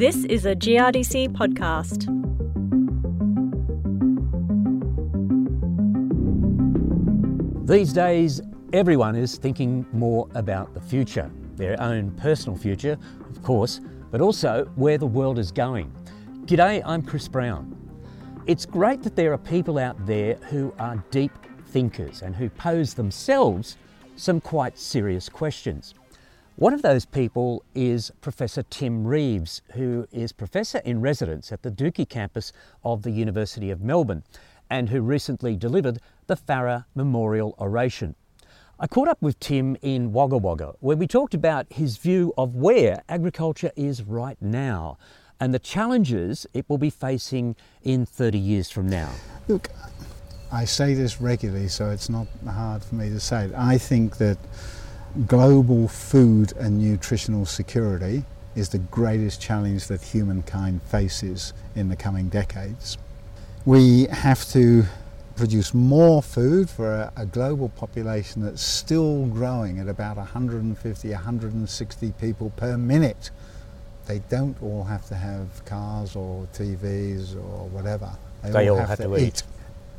This is a GRDC podcast. These days, everyone is thinking more about the future, their own personal future, of course, but also where the world is going. G'day, I'm Chris Brown. It's great that there are people out there who are deep thinkers and who pose themselves some quite serious questions. One of those people is Professor Tim Reeves, who is Professor in Residence at the Dookie campus of the University of Melbourne and who recently delivered the Farrer Memorial Oration. I caught up with Tim in Wagga Wagga, where we talked about his view of where agriculture is right now and the challenges it will be facing in 30 years from now. Look, I say this regularly, so it's not hard for me to say it. I think that global food and nutritional security is the greatest challenge that humankind faces in the coming decades. We have to produce more food for a, a, global population that's still growing at about 150, 160 people per minute. They don't all have to have cars or TVs or whatever. They, they all, have, have, to, to eat. eat.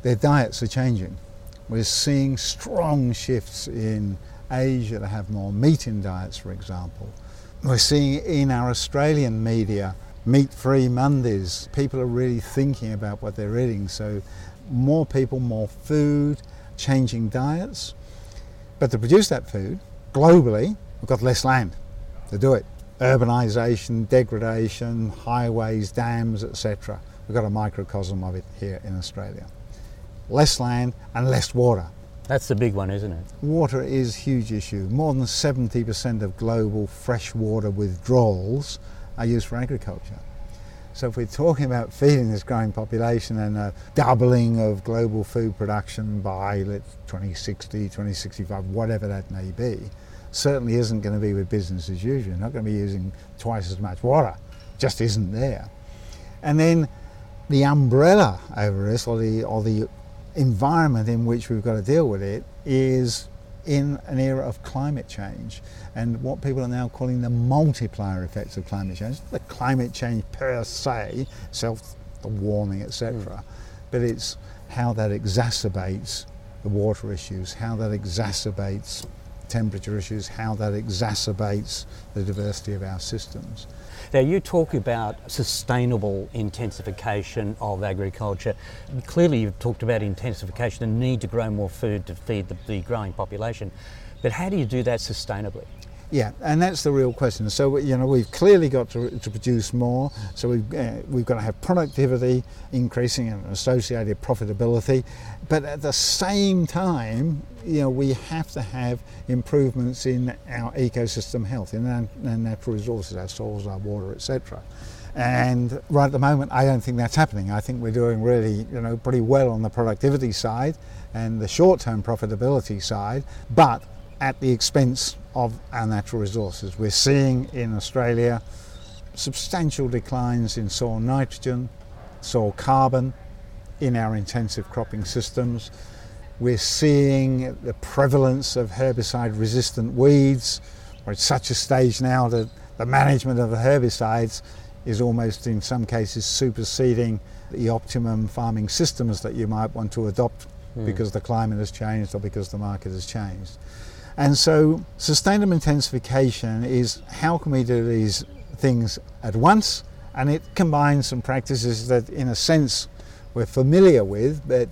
Their diets are changing. We're seeing strong shifts in Asia to have more meat in diets, for example. We're seeing in our Australian media meat-free Mondays. People are really thinking about what they're eating. So more people, more food, changing diets. But to produce that food, globally, we've got less land to do it. Urbanisation, degradation, highways, dams, etc. We've got a microcosm of it here in Australia. Less land and less water. That's the big one, isn't it? Water is a huge issue. More than 70% of global freshwater withdrawals are used for agriculture. So if we're talking about feeding this growing population and a doubling of global food production by 2060, 2065, whatever that may be, certainly isn't going to be with business as usual. You're not going to be using twice as much water. Just isn't there. And then the umbrella over this, or the, or the environment in which we've got to deal with it, is in an era of climate change and what people are now calling the multiplier effects of climate change. The climate change per se, self the warming, etc., mm. but it's how that exacerbates the water issues, how that exacerbates temperature issues, how that exacerbates the diversity of our systems. Now, you talk about sustainable intensification of agriculture. Clearly, you've talked about intensification, the need to grow more food to feed the, the growing population. But how do you do that sustainably? Yeah, and that's the real question. So you know we've clearly got to, to produce more. So we've uh, we've got to have productivity increasing and associated profitability, but at the same time, you know we have to have improvements in our ecosystem health, in our, our natural resources, our soils, our water, etc. And right at the moment, I don't think that's happening. I think we're doing really, you know, pretty well on the productivity side and the short-term profitability side, but at the expense of our natural resources. We're seeing in Australia substantial declines in soil nitrogen, soil carbon in our intensive cropping systems. We're seeing the prevalence of herbicide resistant weeds. We're at such a stage now that the management of the herbicides is almost in some cases superseding the optimum farming systems that you might want to adopt mm. because the climate has changed or because the market has changed. And so sustainable intensification is how can we do these things at once? And it combines some practices that, in a sense, we're familiar with, but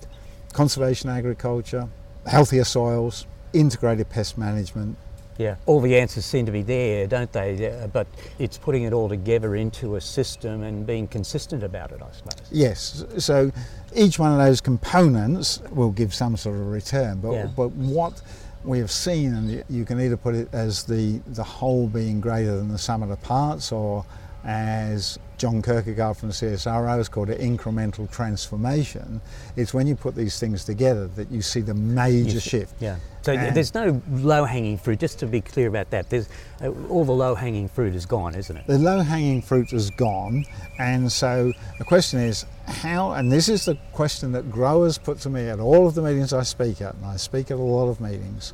conservation agriculture, healthier soils, integrated pest management. Yeah, all the answers seem to be there, don't they? But it's putting it all together into a system and being consistent about it, I suppose. Yes, so each one of those components will give some sort of return, but, yeah. but what we have seen, and you can either put it as the, the whole being greater than the sum of the parts, or as John Kirkegaard from the CSIRO has called it incremental transformation. It's when you put these things together that you see the major you, shift. Yeah. So and there's no low hanging fruit, just to be clear about that. There's, uh, all the low hanging fruit is gone, isn't it? The low hanging fruit is gone. And so the question is how, and this is the question that growers put to me at all of the meetings I speak at, and I speak at a lot of meetings,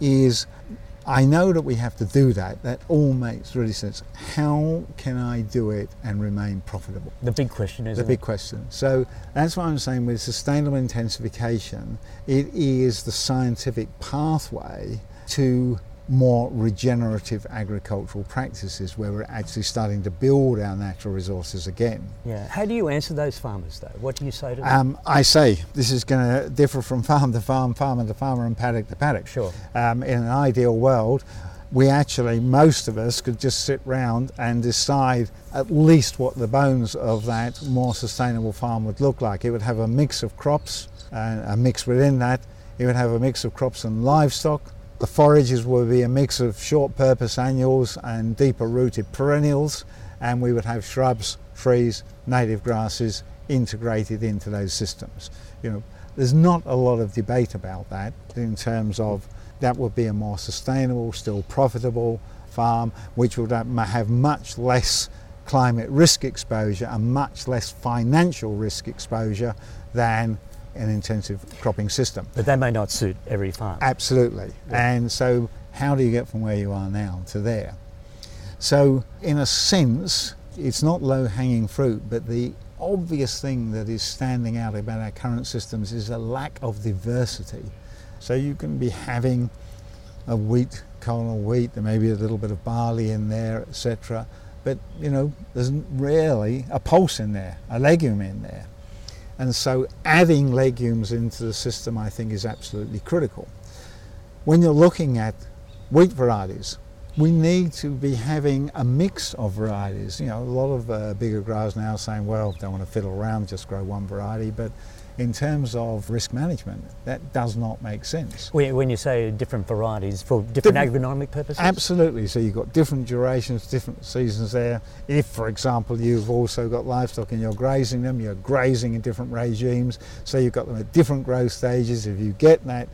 is I know that we have to do that. That all makes really sense. How can I do it and remain profitable? The big question is the big question. So that's why I'm saying with sustainable intensification, it is the scientific pathway to more regenerative agricultural practices where we're actually starting to build our natural resources again. Yeah. How do you answer those farmers though? What do you say to them? Um, I say this is going to differ from farm to farm, farmer to farmer, and paddock to paddock. Sure. Um, in an ideal world, we actually, most of us, could just sit round and decide at least what the bones of that more sustainable farm would look like. It would have a mix of crops, and a mix within that. It would have a mix of crops and livestock the forages would be a mix of short purpose annuals and deeper rooted perennials, and we would have shrubs, trees, native grasses integrated into those systems. You know, there's not a lot of debate about that in terms of that would be a more sustainable, still profitable farm, which would have much less climate risk exposure and much less financial risk exposure than an intensive cropping system. But that may not suit every farm. Absolutely. Yeah. And so, how do you get from where you are now to there? So, in a sense, it's not low hanging fruit, but the obvious thing that is standing out about our current systems is a lack of diversity. So, you can be having a wheat, colonel wheat, there may be a little bit of barley in there, etc. But you know, there's rarely a pulse in there, a legume in there. And so adding legumes into the system I think is absolutely critical. When you're looking at wheat varieties, we need to be having a mix of varieties. You know, a lot of uh, bigger growers now are saying, well, don't want to fiddle around, just grow one variety. But in terms of risk management, that does not make sense. When you say different varieties for different, different agronomic purposes? Absolutely. So you've got different durations, different seasons there. If, for example, you've also got livestock and you're grazing them, you're grazing in different regimes, so you've got them at different growth stages. If you get that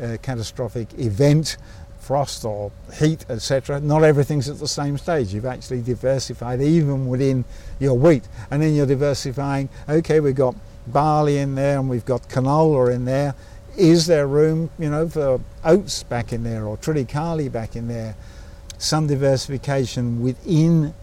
uh, catastrophic event, frost or heat, etc. Not everything's at the same stage. You've actually diversified even within your wheat, and then you're diversifying. Okay, we've got barley in there and we've got canola in there. Is there room, you know, for oats back in there or triticale back in there? Some diversification within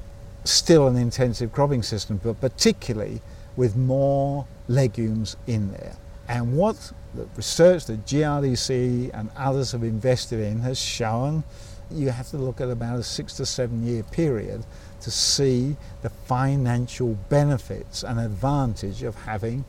still an intensive cropping system, but particularly with more legumes in there. And what the research that GRDC and others have invested in has shown you have to look at about a six to seven year period to see the financial benefits and advantage of having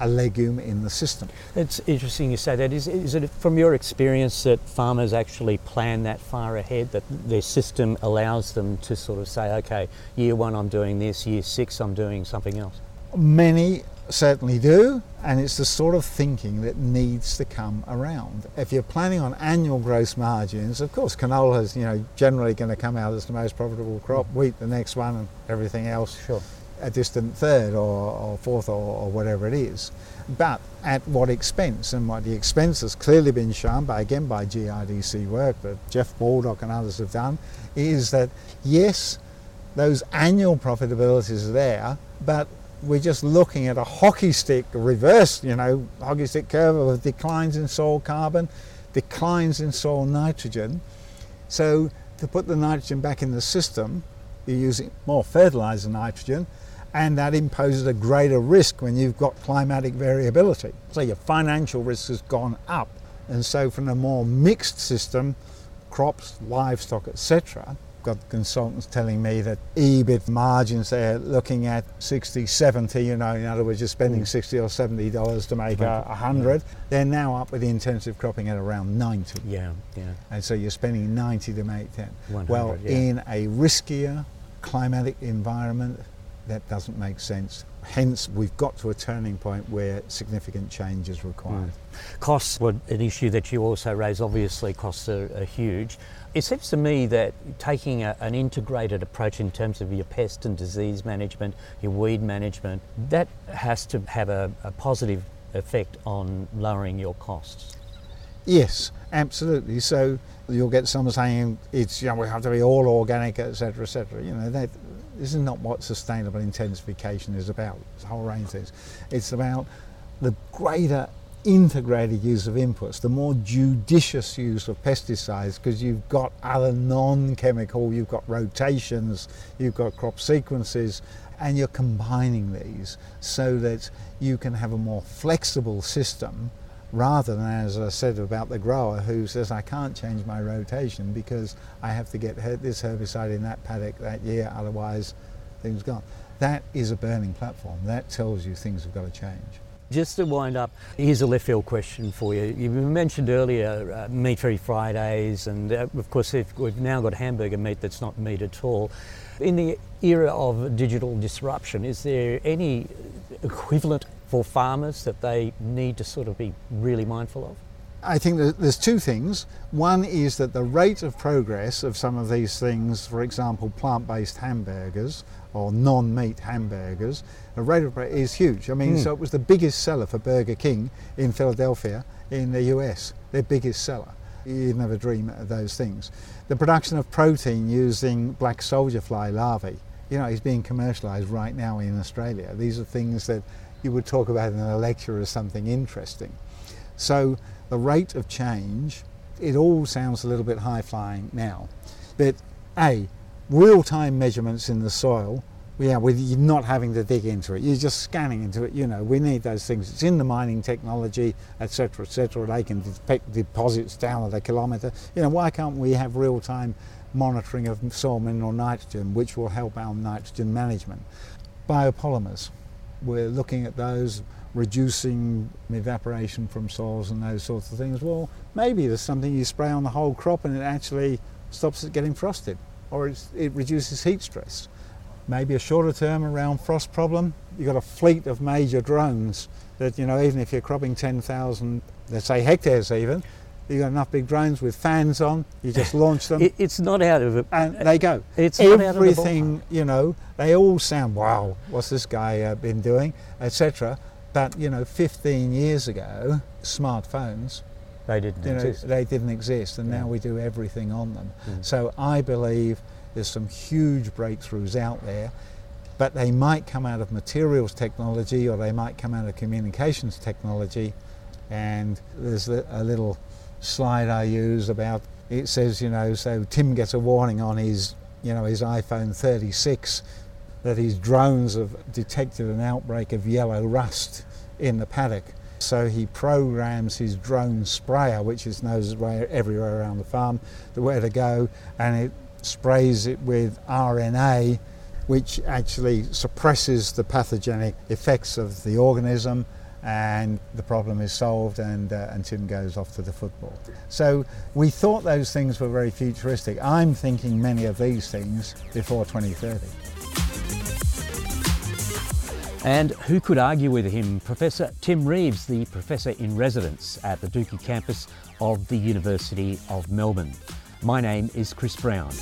a legume in the system. It's interesting you say that. Is, is it from your experience that farmers actually plan that far ahead, that their system allows them to sort of say, okay, year one I'm doing this, year six I'm doing something else? Many certainly do, and it's the sort of thinking that needs to come around. If you're planning on annual gross margins, of course, canola is you know generally going to come out as the most profitable crop. Mm. Wheat, the next one, and everything else, sure. a distant third or, or fourth or, or, whatever it is. But at what expense? And what the expense has clearly been shown by again by GRDC work that Jeff Baldock and others have done, is that yes, those annual profitabilities are there, but we're just looking at a hockey stick reverse, you know, hockey stick curve of declines in soil carbon, declines in soil nitrogen. So to put the nitrogen back in the system, you're using more fertilizer nitrogen, and that imposes a greater risk when you've got climatic variability. So your financial risk has gone up. And so from a more mixed system, crops, livestock, etc., got consultants telling me that EBIT margins they're looking at 60, 70, you know, in other words, you're spending mm. 60 or 70 dollars to make a, a hundred. Yeah. They're now up with the intensive cropping at around 90. Yeah, yeah. And so you're spending 90 to make 10. Well, yeah. in a riskier climatic environment, that doesn't make sense. Hence, we've got to a turning point where significant change is required. Mm. Costs were an issue that you also raised. Obviously, costs are, are huge. It seems to me that taking a, an integrated approach in terms of your pest and disease management, your weed management, that has to have a, a positive effect on lowering your costs. Yes, absolutely. So you'll get some saying it's you know we have to be all organic, etc., etc. You know that this is not what sustainable intensification is about. It's a whole range of things. It's about the greater integrated use of inputs, the more judicious use of pesticides, because you've got other non-chemical, you've got rotations, you've got crop sequences, and you're combining these so that you can have a more flexible system rather than, as I said about the grower who says, I can't change my rotation because I have to get this herbicide in that paddock that year, otherwise things gone. That is a burning platform. That tells you things have got to change. Just to wind up, here's a left field question for you. You mentioned earlier uh, meat free Fridays, and uh, of course, we've now got hamburger meat that's not meat at all. In the era of digital disruption, is there any equivalent for farmers that they need to sort of be really mindful of? I think there's two things. One is that the rate of progress of some of these things, for example, plant based hamburgers or non meat hamburgers, the rate of progress is huge. I mean, mm. so it was the biggest seller for Burger King in Philadelphia in the US, their biggest seller. You'd never dream of those things. The production of protein using black soldier fly larvae, you know, is being commercialized right now in Australia. These are things that you would talk about in a lecture as something interesting. So the rate of change, it all sounds a little bit high flying now. But A, real time measurements in the soil, yeah, with you not having to dig into it, you're just scanning into it. You know, we need those things. It's in the mining technology, etc., etc. They can detect deposits down at a kilometre. You know, why can't we have real time monitoring of soil mineral nitrogen, which will help our nitrogen management? Biopolymers, we're looking at those reducing evaporation from soils and those sorts of things. Well, maybe there's something you spray on the whole crop and it actually stops it getting frosted or it reduces heat stress. Maybe a shorter term around frost problem, you've got a fleet of major drones that, you know, even if you're cropping 10,000, let's say hectares even, you've got enough big drones with fans on, you just launch them. it's not out of it. And they go. It's Everything, you know, they all sound, wow, what's this guy uh, been doing, etc. But you know, 15 years ago, smartphones they didn't you know, exist. They didn't exist, and yeah. now we do everything on them. Mm. So I believe there's some huge breakthroughs out there, but they might come out of materials technology or they might come out of communications technology. And there's a little slide I use about it says, you know, so Tim gets a warning on his, you know, his iPhone 36 that his drones have detected an outbreak of yellow rust in the paddock. So he programs his drone sprayer, which is knows everywhere around the farm, the where to go, and it sprays it with RNA, which actually suppresses the pathogenic effects of the organism, and the problem is solved, and, uh, and Tim goes off to the football. So we thought those things were very futuristic. I'm thinking many of these things before 2030. And who could argue with him? Professor Tim Reeves, the Professor in Residence at the Dookie campus of the University of Melbourne. My name is Chris Brown.